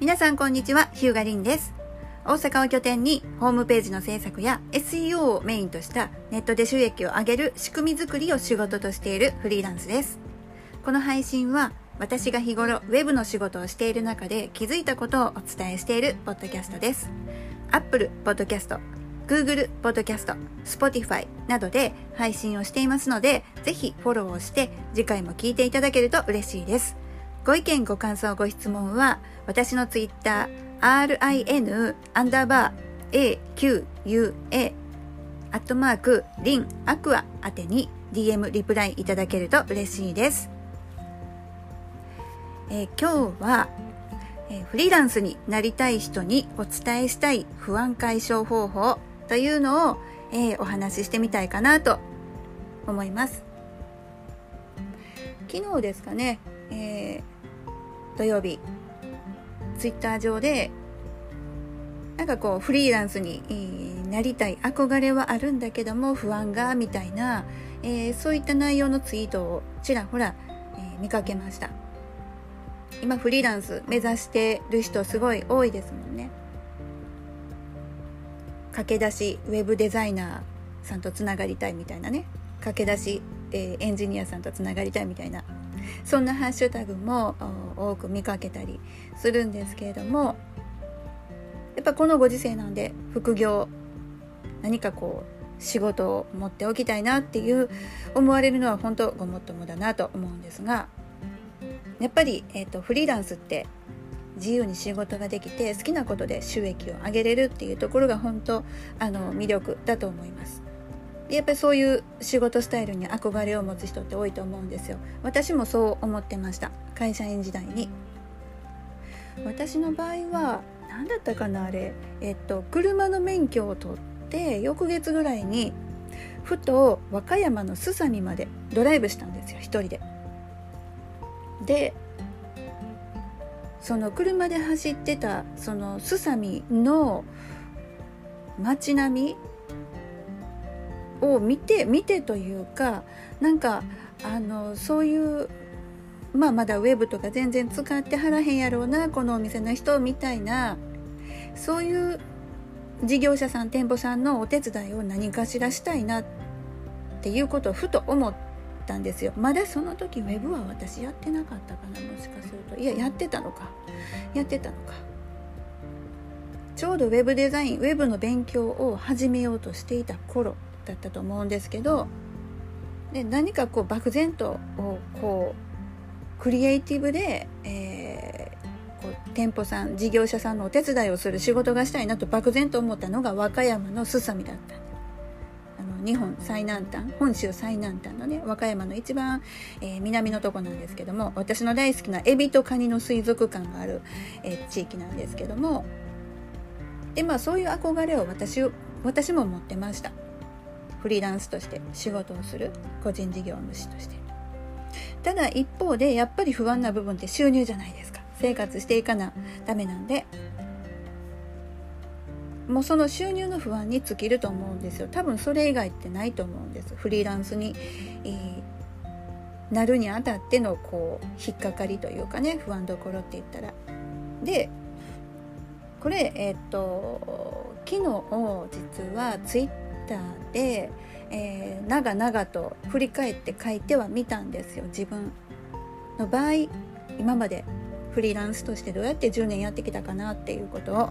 皆さんこんにちは、ヒューガリンです。大阪を拠点にホームページの制作や SEO をメインとしたネットで収益を上げる仕組み作りを仕事としているフリーランスです。この配信は私が日頃ウェブの仕事をしている中で気づいたことをお伝えしているポッドキャストです。Apple Podcast、Google Podcast、Spotify などで配信をしていますので、ぜひフォローをして次回も聞いていただけると嬉しいです。ご意見、ご感想、ご質問は、私のツイッター、rin アンダーバー aqua アットマークリンアクア宛てに DM リプライいただけると嬉しいです。えー今日は、えーフリーランスになりたい人にお伝えしたい不安解消方法というのを、えーお話ししてみたいかなと思います。昨日ですかね、え土曜日。ツイッター上でなんかこうフリーランスになりたい憧れはあるんだけども不安がみたいな、えーそういった内容のツイートをちらほら、えー見かけました。今フリーランス目指してる人すごい多いですもんね。駆け出しウェブデザイナーさんとつながりたいみたいなね。駆け出し、えーエンジニアさんとつながりたいみたいな。そんなハッシュタグも多く見かけたりするんですけれどもやっぱこのご時世なんで副業何かこう仕事を持っておきたいなっていう思われるのは本当ごもっともだなと思うんですがやっぱり、えー、とフリーランスって自由に仕事ができて好きなことで収益を上げれるっていうところが本当あの魅力だと思います。でやっぱりそういう仕事スタイルに憧れを持つ人って多いと思うんですよ。私もそう思ってました。会社員時代に。私の場合は何だったかなあれ。えっと車の免許を取って翌月ぐらいにふと和歌山のすさみまでドライブしたんですよ一人で。でその車で走ってたそのすさみの街並みを見て見てというかなんかあのそういうまあまだウェブとか全然使ってはらへんやろうなこのお店の人みたいなそういう事業者さん店舗さんのお手伝いを何かしらしたいなっていうことをふと思ったんですよ。まだその時ウェブは私やってなかったかなもしかすると。いややってたのか。やってたのか。ちょうどウェブデザインウェブの勉強を始めようとしていた頃だったと思うんですけどで何かこう漠然とこうクリエイティブで、えーこう店舗さん事業者さんのお手伝いをする仕事がしたいなと漠然と思ったのが和歌山のすさみだった。あの日本最南端本州最南端のね和歌山の一番、えー南のとこなんですけども私の大好きなエビとカニの水族館がある、えー地域なんですけどもでまあそういう憧れを私を私も持ってました。フリーランスとして仕事をする個人事業主として。ただ一方でやっぱり不安な部分って収入じゃないですか。生活していかなダメなんで。もうその収入の不安に尽きると思うんですよ。多分それ以外ってないと思うんです。フリーランスに、えーなるにあたってのこう引っかかりというかね不安どころって言ったら。でこれえーっと昨日実はツイッターで、えー長々と振り返って書いてはみたんですよ自分の場合今までフリーランスとしてどうやって10年やってきたかなっていうことを。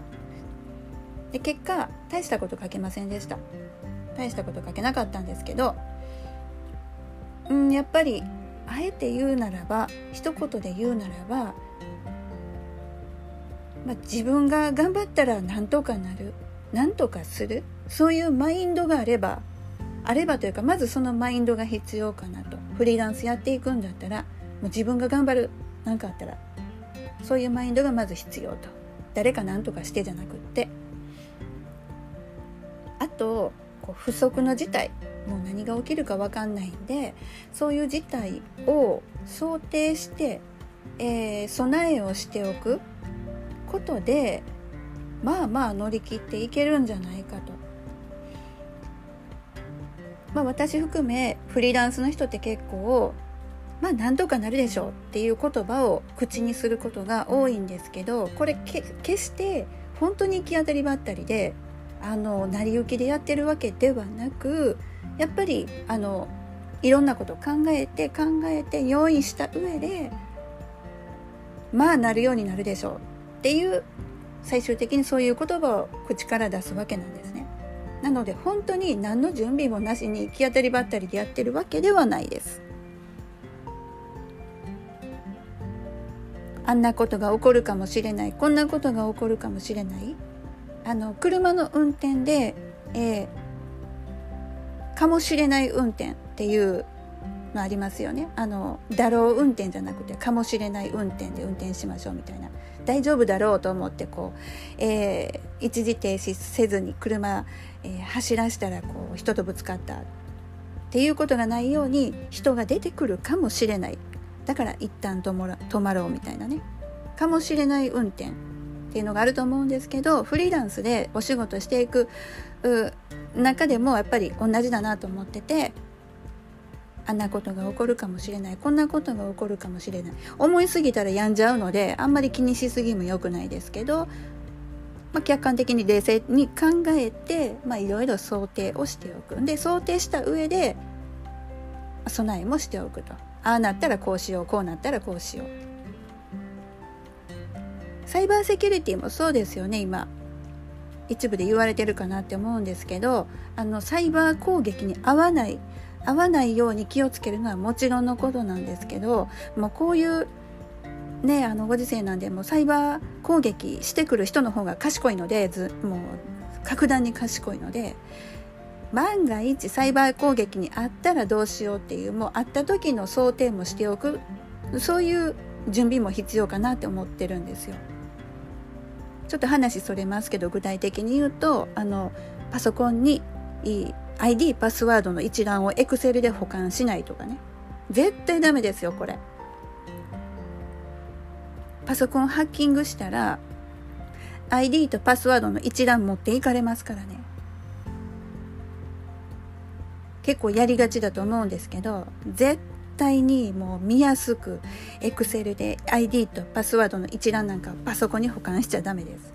で結果大したこと書けませんでした。大したこと書けなかったんですけどうんやっぱりあえて言うならば一言で言うならば、まあ、自分が頑張ったらなんとかなるなんとかするそういうマインドがあればあればというかまずそのマインドが必要かなと。フリーランスやっていくんだったらもう自分が頑張るなんかあったらそういうマインドがまず必要と。誰か何とかしてじゃなくって。あとこう不測の事態もう何が起きるか分かんないんでそういう事態を想定して、えー備えをしておくことでまあまあ乗り切っていけるんじゃないかと。まあ私含めフリーランスの人って結構まあなんとかなるでしょうっていう言葉を口にすることが多いんですけどこれ決して本当に行き当たりばったりであの成り行きでやってるわけではなくやっぱりあのいろんなことを考えて考えて用意した上でまあなるようになるでしょうっていう最終的にそういう言葉を口から出すわけなんです。なので本当に何の準備もなしに行き当たりばったりでやってるわけではないです。あんなことが起こるかもしれない。こんなことが起こるかもしれない。あの車の運転で、えー、かもしれない運転っていうのありますよね。あのだろう運転じゃなくてかもしれない運転で運転しましょうみたいな。大丈夫だろうと思ってこう、えー、一時停止せずに車、えー、走らせたらこう人とぶつかったっていうことがないように人が出てくるかもしれない。だから一旦止ま止まろうみたいなね。かもしれない運転っていうのがあると思うんですけどフリーランスでお仕事していく中でもやっぱり同じだなと思っててあんなことが起こるかもしれない。こんなことが起こるかもしれない。思いすぎたら病んじゃうのであんまり気にしすぎも良くないですけど、まあ、客観的に冷静に考えていろいろ想定をしておく。で想定した上で備えもしておくと。ああなったらこうしようこうなったらこうしよう。サイバーセキュリティもそうですよね今。一部で言われてるかなって思うんですけどあのサイバー攻撃に合わない合わないように気をつけるのはもちろんのことなんですけどもうこういうねあのご時世なんでもうサイバー攻撃してくる人の方が賢いのでずもう格段に賢いので万が一サイバー攻撃にあったらどうしようっていうもうあった時の想定もしておくそういう準備も必要かなって思ってるんですよ。ちょっと話それますけど具体的に言うとあのパソコンに ID パスワードの一覧を Excel で保管しないとかね絶対ダメですよこれ。パソコンハッキングしたら ID とパスワードの一覧持っていかれますからね。結構やりがちだと思うんですけど絶対にもう見やすく Excel で ID とパスワードの一覧なんかパソコンに保管しちゃダメです。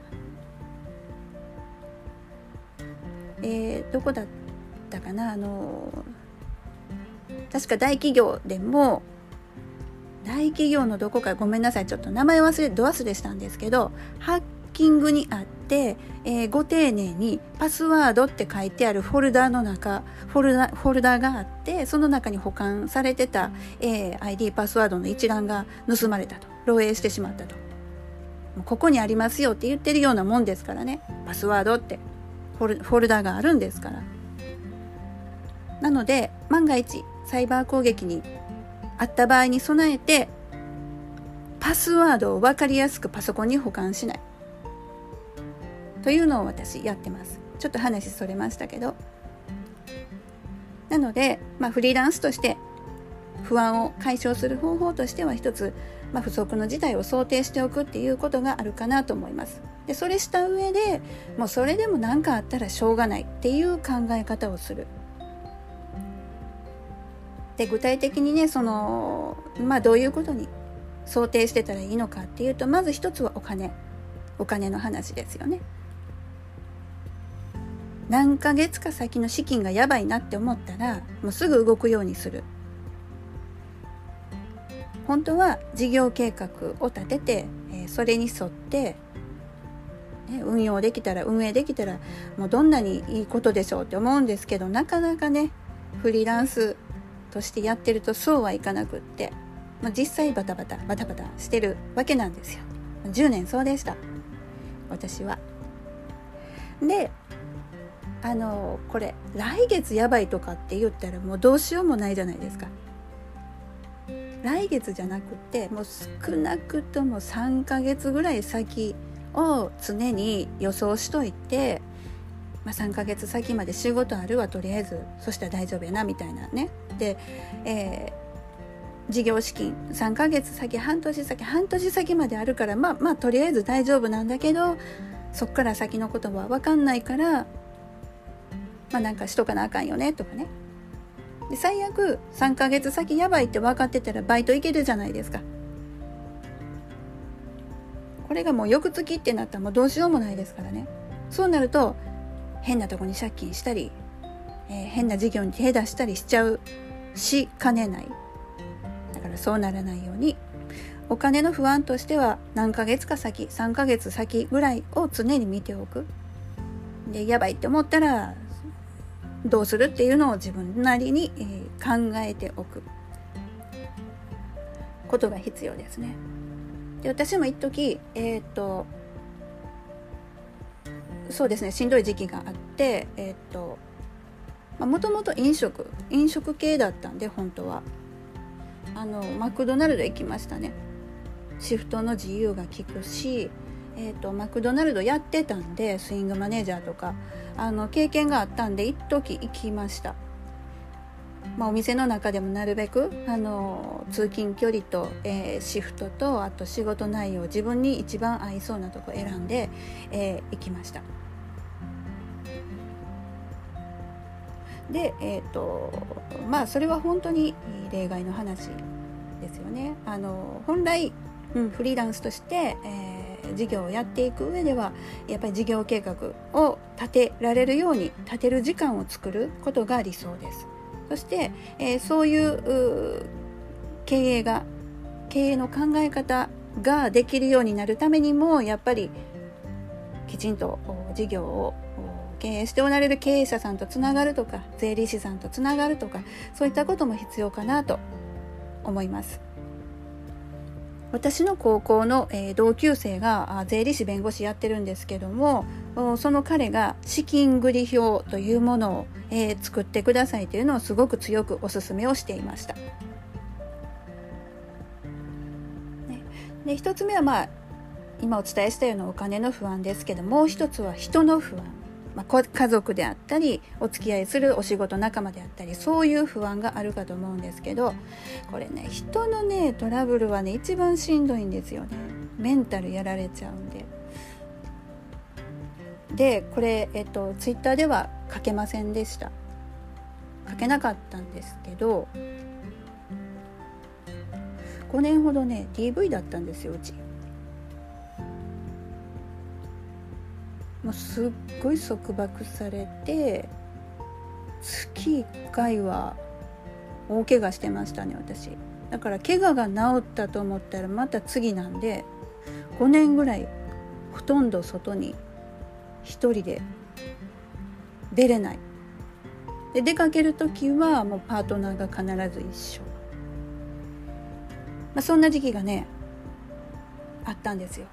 えー、どこだったかな。あの確か大企業でも大企業のどこかごめんなさいちょっと名前忘れド忘れしたんですけどハッキングにあって、えー、ご丁寧にパスワードって書いてあるフォルダの中フォルダフォルダがあってその中に保管されてた、えー、ID パスワードの一覧が盗まれたと。漏洩してしまったと。ここにありますよって言ってるようなもんですからね。パスワードって。フォルフォルダがあるんですから。なので万が一サイバー攻撃にあった場合に備えてパスワードを分かりやすくパソコンに保管しない。というのを私やってます。ちょっと話それましたけど。なので、まあ、フリーランスとして不安を解消する方法としては一つ、まあ、不測の事態を想定しておくっていうことがあるかなと思います。でそれした上でもうそれでも何かあったらしょうがないっていう考え方をする。で具体的にねそのまあどういうことに想定してたらいいのかっていうとまず一つはお金。お金の話ですよね。何ヶ月か先の資金がやばいなって思ったらもうすぐ動くようにする。本当は事業計画を立てて、それに沿って、運用できたら運営できたらもうどんなにいいことでしょうって思うんですけどなかなかねフリーランスとしてやってるとそうはいかなくって、まあ、実際バタバタバタバタしてるわけなんですよ。10年そうでした。私は。であのこれ来月やばいとかって言ったらもうどうしようもないじゃないですか。来月じゃなくてもう少なくとも3ヶ月ぐらい先を常に予想しといて、まあ、3ヶ月先まで仕事あるわとりあえず。そしたら大丈夫やなみたいなね、えー、事業資金3ヶ月先半年先半年先まであるからまあまあとりあえず大丈夫なんだけどそっから先のことは分かんないからまあなんかしとかなあかんよねとかね。で最悪3ヶ月先やばいって分かってたらバイト行けるじゃないですか。これがもう翌月ってなったらもうどうしようもないですからね。そうなると変なとこに借金したり、えー、変な事業に手出したりしちゃう。しかねない。だからそうならないようにお金の不安としては何ヶ月か先3ヶ月先ぐらいを常に見ておく。でやばいって思ったらどうするっていうのを自分なりに、えー、考えておく。ことが必要ですね。で私も一時えっ、とそうですねしんどい時期があってえっ、ともともと飲食飲食系だったんで本当は。あのマクドナルド行きましたね。シフトの自由が利くしえーと、マクドナルドやってたんでスイングマネージャーとかあの経験があったんで一時行きました、まあ、お店の中でもなるべくあの通勤距離と、えー、シフトとあと仕事内容自分に一番合いそうなとこ選んで、えー、行きました。でえっ、ー、とまあそれは本当に例外の話ですよねあの本来、うん、フリーランスとして、えー事業をやっていく上ではやっぱり事業計画を立てられるように立てる時間を作ることが理想です。そして、えー、そういう経営が経営の考え方ができるようになるためにもやっぱりきちんと事業を経営しておられる経営者さんとつながるとか税理士さんとつながるとかそういったことも必要かなと思います。私の高校の、え、同級生が税理士弁護士やってるんですけどもその彼が資金繰り表というものを、え、作ってくださいというのをすごく強くお勧めをしていました。ね、で1つ目はまあ今お伝えしたようなお金の不安ですけどもう一つは人の不安まあ、家族であったりお付き合いするお仕事仲間であったりそういう不安があるかと思うんですけどこれね人のねトラブルはね一番しんどいんですよね。メンタルやられちゃうんで。でこれ、えっと、ツイッターでは書けませんでした。書けなかったんですけど5年ほどね DV だったんですようち。もうすっごい束縛されて月1回は大怪我してましたね私。だから怪我が治ったと思ったらまた次なんで5年ぐらいほとんど外に一人で出れない。で出かける時はもうパートナーが必ず一緒、まあ、そんな時期がねあったんですよ。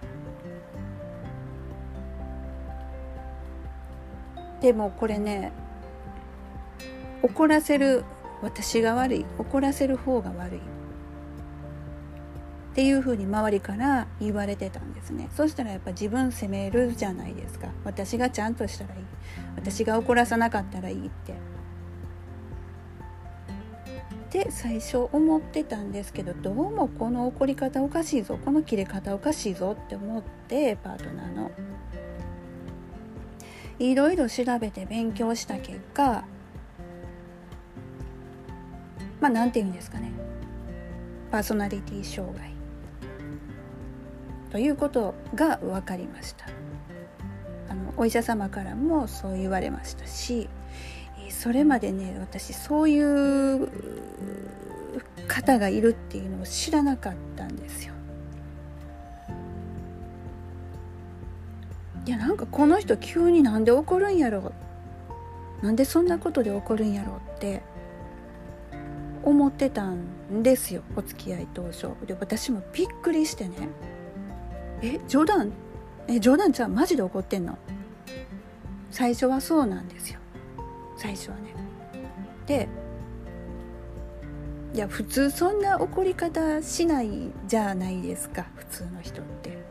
でもこれね怒らせる私が悪い怒らせる方が悪いっていうふうに周りから言われてたんですね。そしたらやっぱ自分責めるじゃないですか。私がちゃんとしたらいい。私が怒らさなかったらいいって。で最初思ってたんですけどどうもこの怒り方おかしいぞ。この切れ方おかしいぞって思ってパートナーの。いろいろ調べて勉強した結果まあ何て言うんですかね。パーソナリティ障害。ということが分かりました。あのお医者様からもそう言われましたしそれまでね私そういう方がいるっていうのを知らなかったんですよ。いやなんかこの人急になんで怒るんやろなんでそんなことで怒るんやろって思ってたんですよお付き合い当初。で私もびっくりしてね。え冗談？え冗談ちゃう？マジで怒ってんの？最初はそうなんですよ。最初はね。でいや普通そんな怒り方しないじゃないですか普通の人って。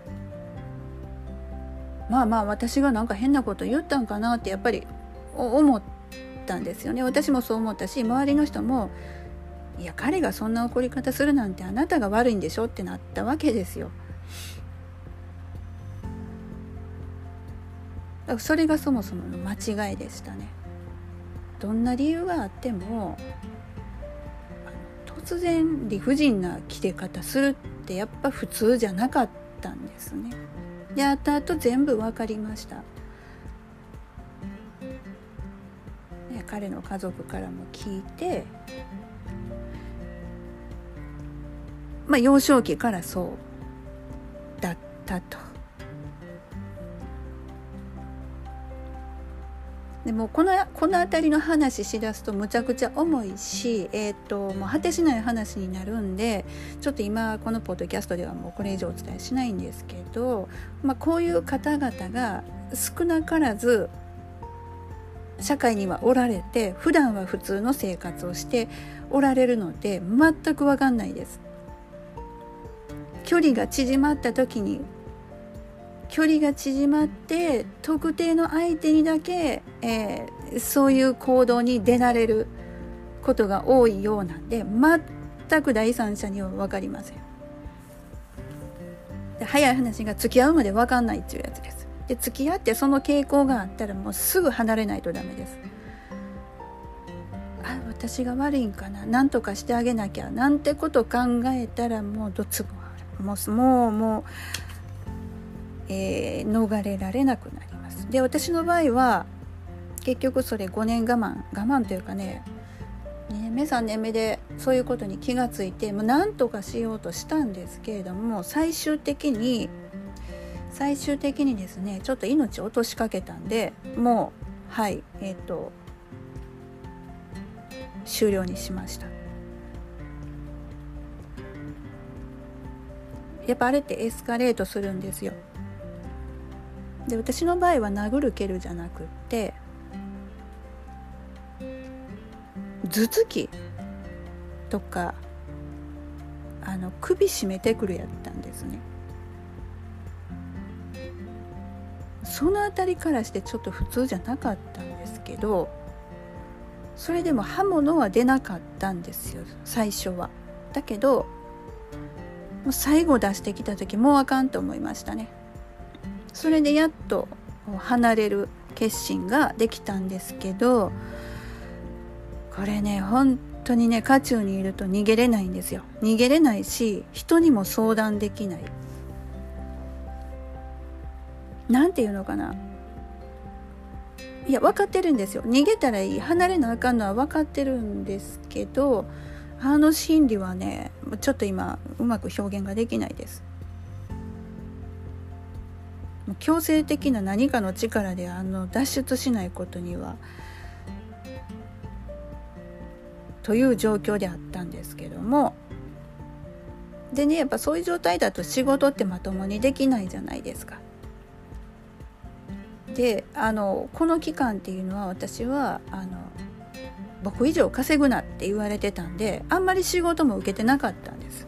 まあまあ私がなんか変なこと言ったんかなってやっぱり思ったんですよね私もそう思ったし周りの人もいや彼がそんな怒り方するなんてあなたが悪いんでしょってなったわけですよ。それがそもそもの間違いでしたね。どんな理由があっても突然理不尽な着て方するってやっぱ普通じゃなかったんですね。やった後全部分かりました。彼の家族からも聞いてまあ幼少期からそうだったと。でもこのこの辺りの話しだすとむちゃくちゃ重いし、えーと、もう果てしない話になるんでちょっと今このポッドキャストではもうこれ以上お伝えしないんですけど、まあ、こういう方々が少なからず社会にはおられて普段は普通の生活をしておられるので全く分かんないです。距離が縮まった時に距離が縮まって特定の相手にだけ、えー、そういう行動に出られることが多いようなんで全く第三者には分かりません。で早い話が付き合うまで分かんないっていうやつです。で付き合ってその傾向があったらもうすぐ離れないとダメです。あ私が悪いんかな？何とかしてあげなきゃなんてこと考えたらもうどつぼもうもうもうえー、逃れられなくなります。で私の場合は結局それ5年我慢我慢というかね2年目3年目でそういうことに気がついてもう何とかしようとしたんですけれども最終的に最終的にですねちょっと命を落としかけたんでもうはいえっ、ー、と終了にしました。やっぱあれってエスカレートするんですよ。で私の場合は殴る蹴るじゃなくって頭突きとかあの首絞めてくるやったんですね。その辺りからしてちょっと普通じゃなかったんですけどそれでも刃物は出なかったんですよ最初は。だけどもう最後出してきた時もうあかんと思いましたね。それでやっと離れる決心ができたんですけどこれね本当にね渦中にいると逃げれないんですよ。逃げれないし人にも相談できない。何て言うのかな。いや分かってるんですよ。逃げたらいい。離れなあかんのは分かってるんですけどあの心理はねちょっと今うまく表現ができないです。強制的な何かの力であの脱出しないことにはという状況であったんですけどもでねやっぱそういう状態だと仕事ってまともにできないじゃないですか。であのこの期間っていうのは私はあの僕以上稼ぐなって言われてたんであんまり仕事も受けてなかったんです。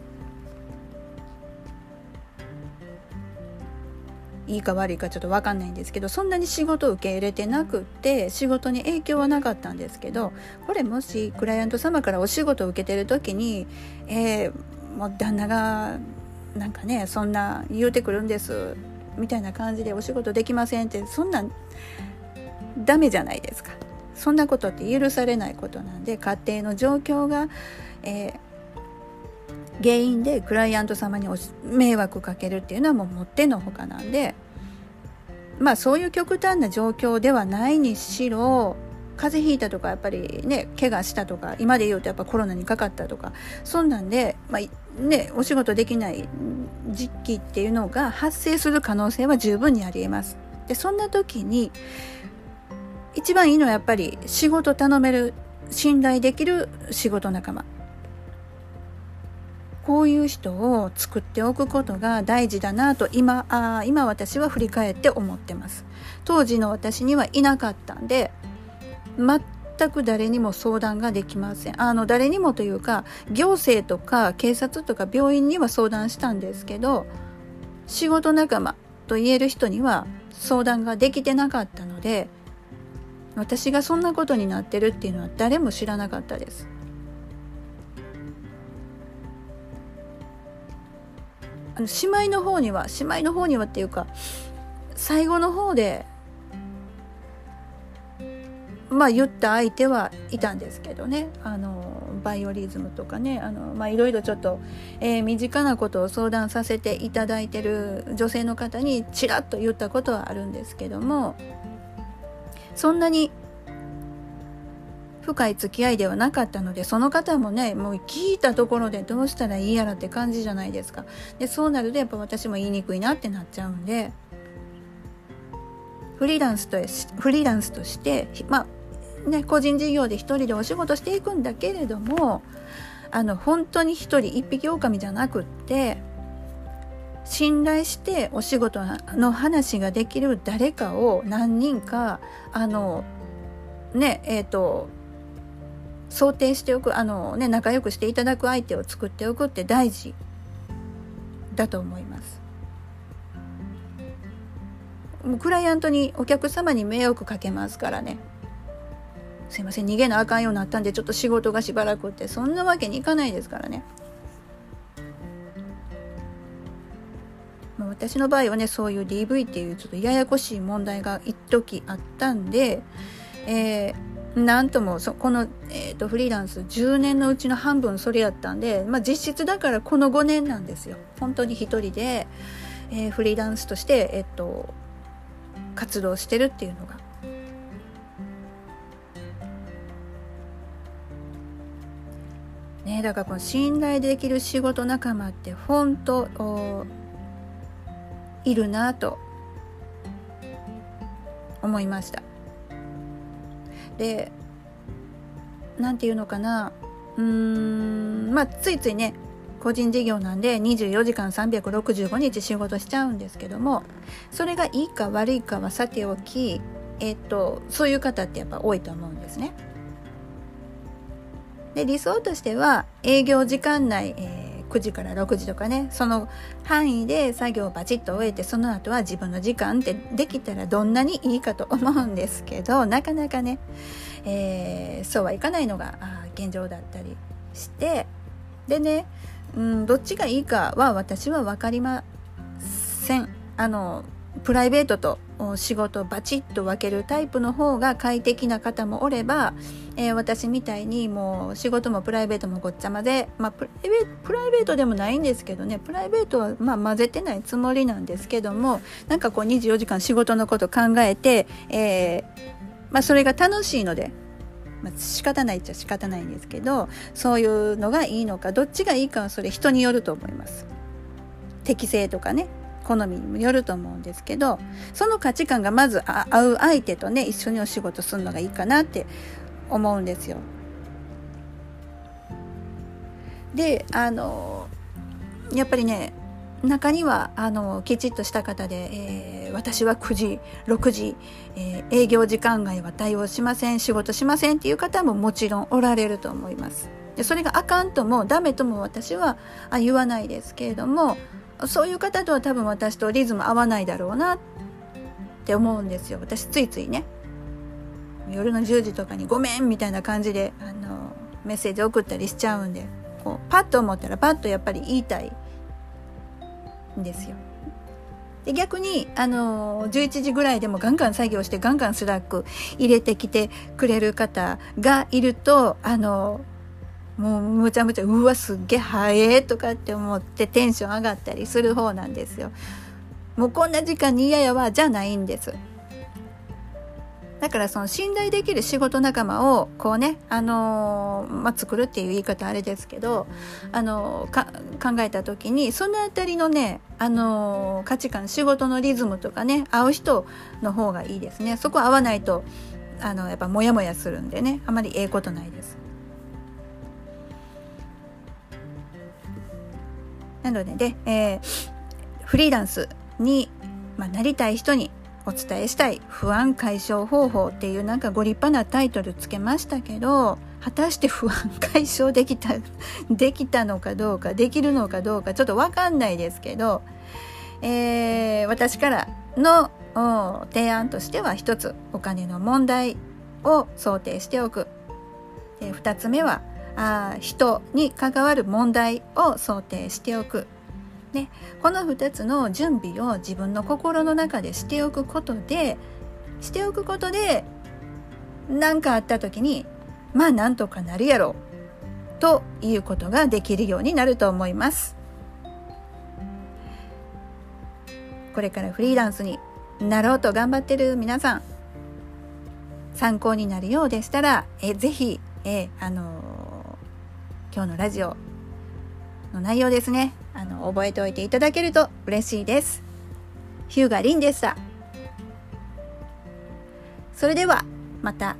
いいか悪いかちょっと分かんないんですけどそんなに仕事を受け入れてなくって仕事に影響はなかったんですけどこれもしクライアント様からお仕事を受けてる時に、えー、もう旦那がなんかねそんな言うてくるんですみたいな感じでお仕事できませんってそんなダメじゃないですか。そんなことって許されないことなんで家庭の状況が、えー原因でクライアント様に迷惑かけるっていうのはもうもってのほかなんでまあそういう極端な状況ではないにしろ風邪ひいたとかやっぱりね怪我したとか今で言うとやっぱコロナにかかったとかそんなんで、まあ、ねお仕事できない時期っていうのが発生する可能性は十分にありえます。でそんな時に一番いいのはやっぱり仕事頼める信頼できる仕事仲間こういう人を作っておくことが大事だなと今あ今私は振り返って思ってます。当時の私にはいなかったんで全く誰にも相談ができません。あの誰にもというか行政とか警察とか病院には相談したんですけど仕事仲間と言える人には相談ができてなかったので私がそんなことになってるっていうのは誰も知らなかったです。あの姉妹の方には姉妹の方にはっていうか最後の方でまあ言った相手はいたんですけどね。あのバイオリズムとかね。あの、まあ、いろいろちょっと、えー、身近なことを相談させていただいてる女性の方にちらっと言ったことはあるんですけどもそんなに深い付き合いではなかったのでその方もねもう聞いたところでどうしたらいいやらって感じじゃないですか。でそうなるとやっぱ私も言いにくいなってなっちゃうんで。フリーランスとフリーランスとしてまあね個人事業で一人でお仕事していくんだけれどもあの本当に一人一匹狼じゃなくって信頼してお仕事の話ができる誰かを何人かあのねえっ、ー、と想定しておくあの、ね、仲良くしていただく相手を作っておくって大事だと思います。もうクライアントにお客様に迷惑かけますからね。すいません逃げなあかんようになったんでちょっと仕事がしばらくってそんなわけにいかないですからね。私の場合はねそういう DV っていうちょっとややこしい問題が一時あったんで、えーなんともそこの、えーと、フリーランス10年のうちの半分それやったんで、まあ、実質だからこの5年なんですよ本当に一人で、えー、フリーランスとして、えーと、活動してるっていうのが。ね、だからこの信頼できる仕事仲間って本当いるなと思いました。で何て言うのかなうーんまあついついね個人事業なんで24時間365日仕事しちゃうんですけどもそれがいいか悪いかはさておきえっとそういう方ってやっぱ多いと思うんですね。で理想としては営業時間内、えー9時から6時とかねその範囲で作業をバチッと終えてその後は自分の時間ってできたらどんなにいいかと思うんですけど なかなかね、えー、そうはいかないのが現状だったりしてでね、うん、どっちがいいかは私は分かりません。あのプライベートと仕事をバチッと分けるタイプの方が快適な方もおれば、えー、私みたいにもう仕事もプライベートもごっちゃ混ぜ、まあ、プライベプライベートでもないんですけどねプライベートはまあ混ぜてないつもりなんですけどもなんかこう24時間仕事のこと考えて、えー、まあ、それが楽しいので。まあ、仕方ないっちゃ仕方ないんですけどそういうのがいいのかどっちがいいかはそれ人によると思います。適性とかね好みにもよると思うんですけどその価値観がまず合う相手とね一緒にお仕事するのがいいかなって思うんですよ。であのやっぱりね中にはあのきちっとした方で、えー、私は9時6時、えー、営業時間外は対応しません仕事しませんっていう方ももちろんおられると思います。でそれがあかんともダメとも私は言わないですけれどもそういう方とは多分私とリズム合わないだろうなって思うんですよ私ついついね夜の10時とかに「ごめん」みたいな感じであのメッセージ送ったりしちゃうんでこうパッと思ったらパッとやっぱり言いたいんですよ。で逆に、あの11時ぐらいでもガンガン作業してガンガンスラック入れてきてくれる方がいると、あのもうむちゃむちゃうわすっげえ早えとかって思ってテンション上がったりする方なんですよ。もうこんな時間に嫌やわじゃないんです。だからその信頼できる仕事仲間をこうね、あのー、まあ、作るっていう言い方あれですけど、あのー、考えた時にその辺りのね、あのー、価値観仕事のリズムとかね合う人の方がいいですねそこ合わないとあのやっぱモヤモヤするんでねあまりええことないです。なのでね、えー、フリーランスに、まあ、なりたい人にお伝えしたい不安解消方法っていうなんかご立派なタイトルつけましたけど果たして不安解消できた できたのかどうかできるのかどうかちょっと分かんないですけど、えー、私からの提案としては一つお金の問題を想定しておく。で2つ目はあ人に関わる問題を想定しておく。ね、この2つの準備を自分の心の中でしておくことでしておくことで何かあった時にまあなんとかなるやろうということができるようになると思いますこれからフリーランスになろうと頑張ってる皆さん参考になるようでしたらえぜひえあの、今日のラジオの内容ですね。あの覚えておいていただけると嬉しいです。ヒューガリンでした。それではまた。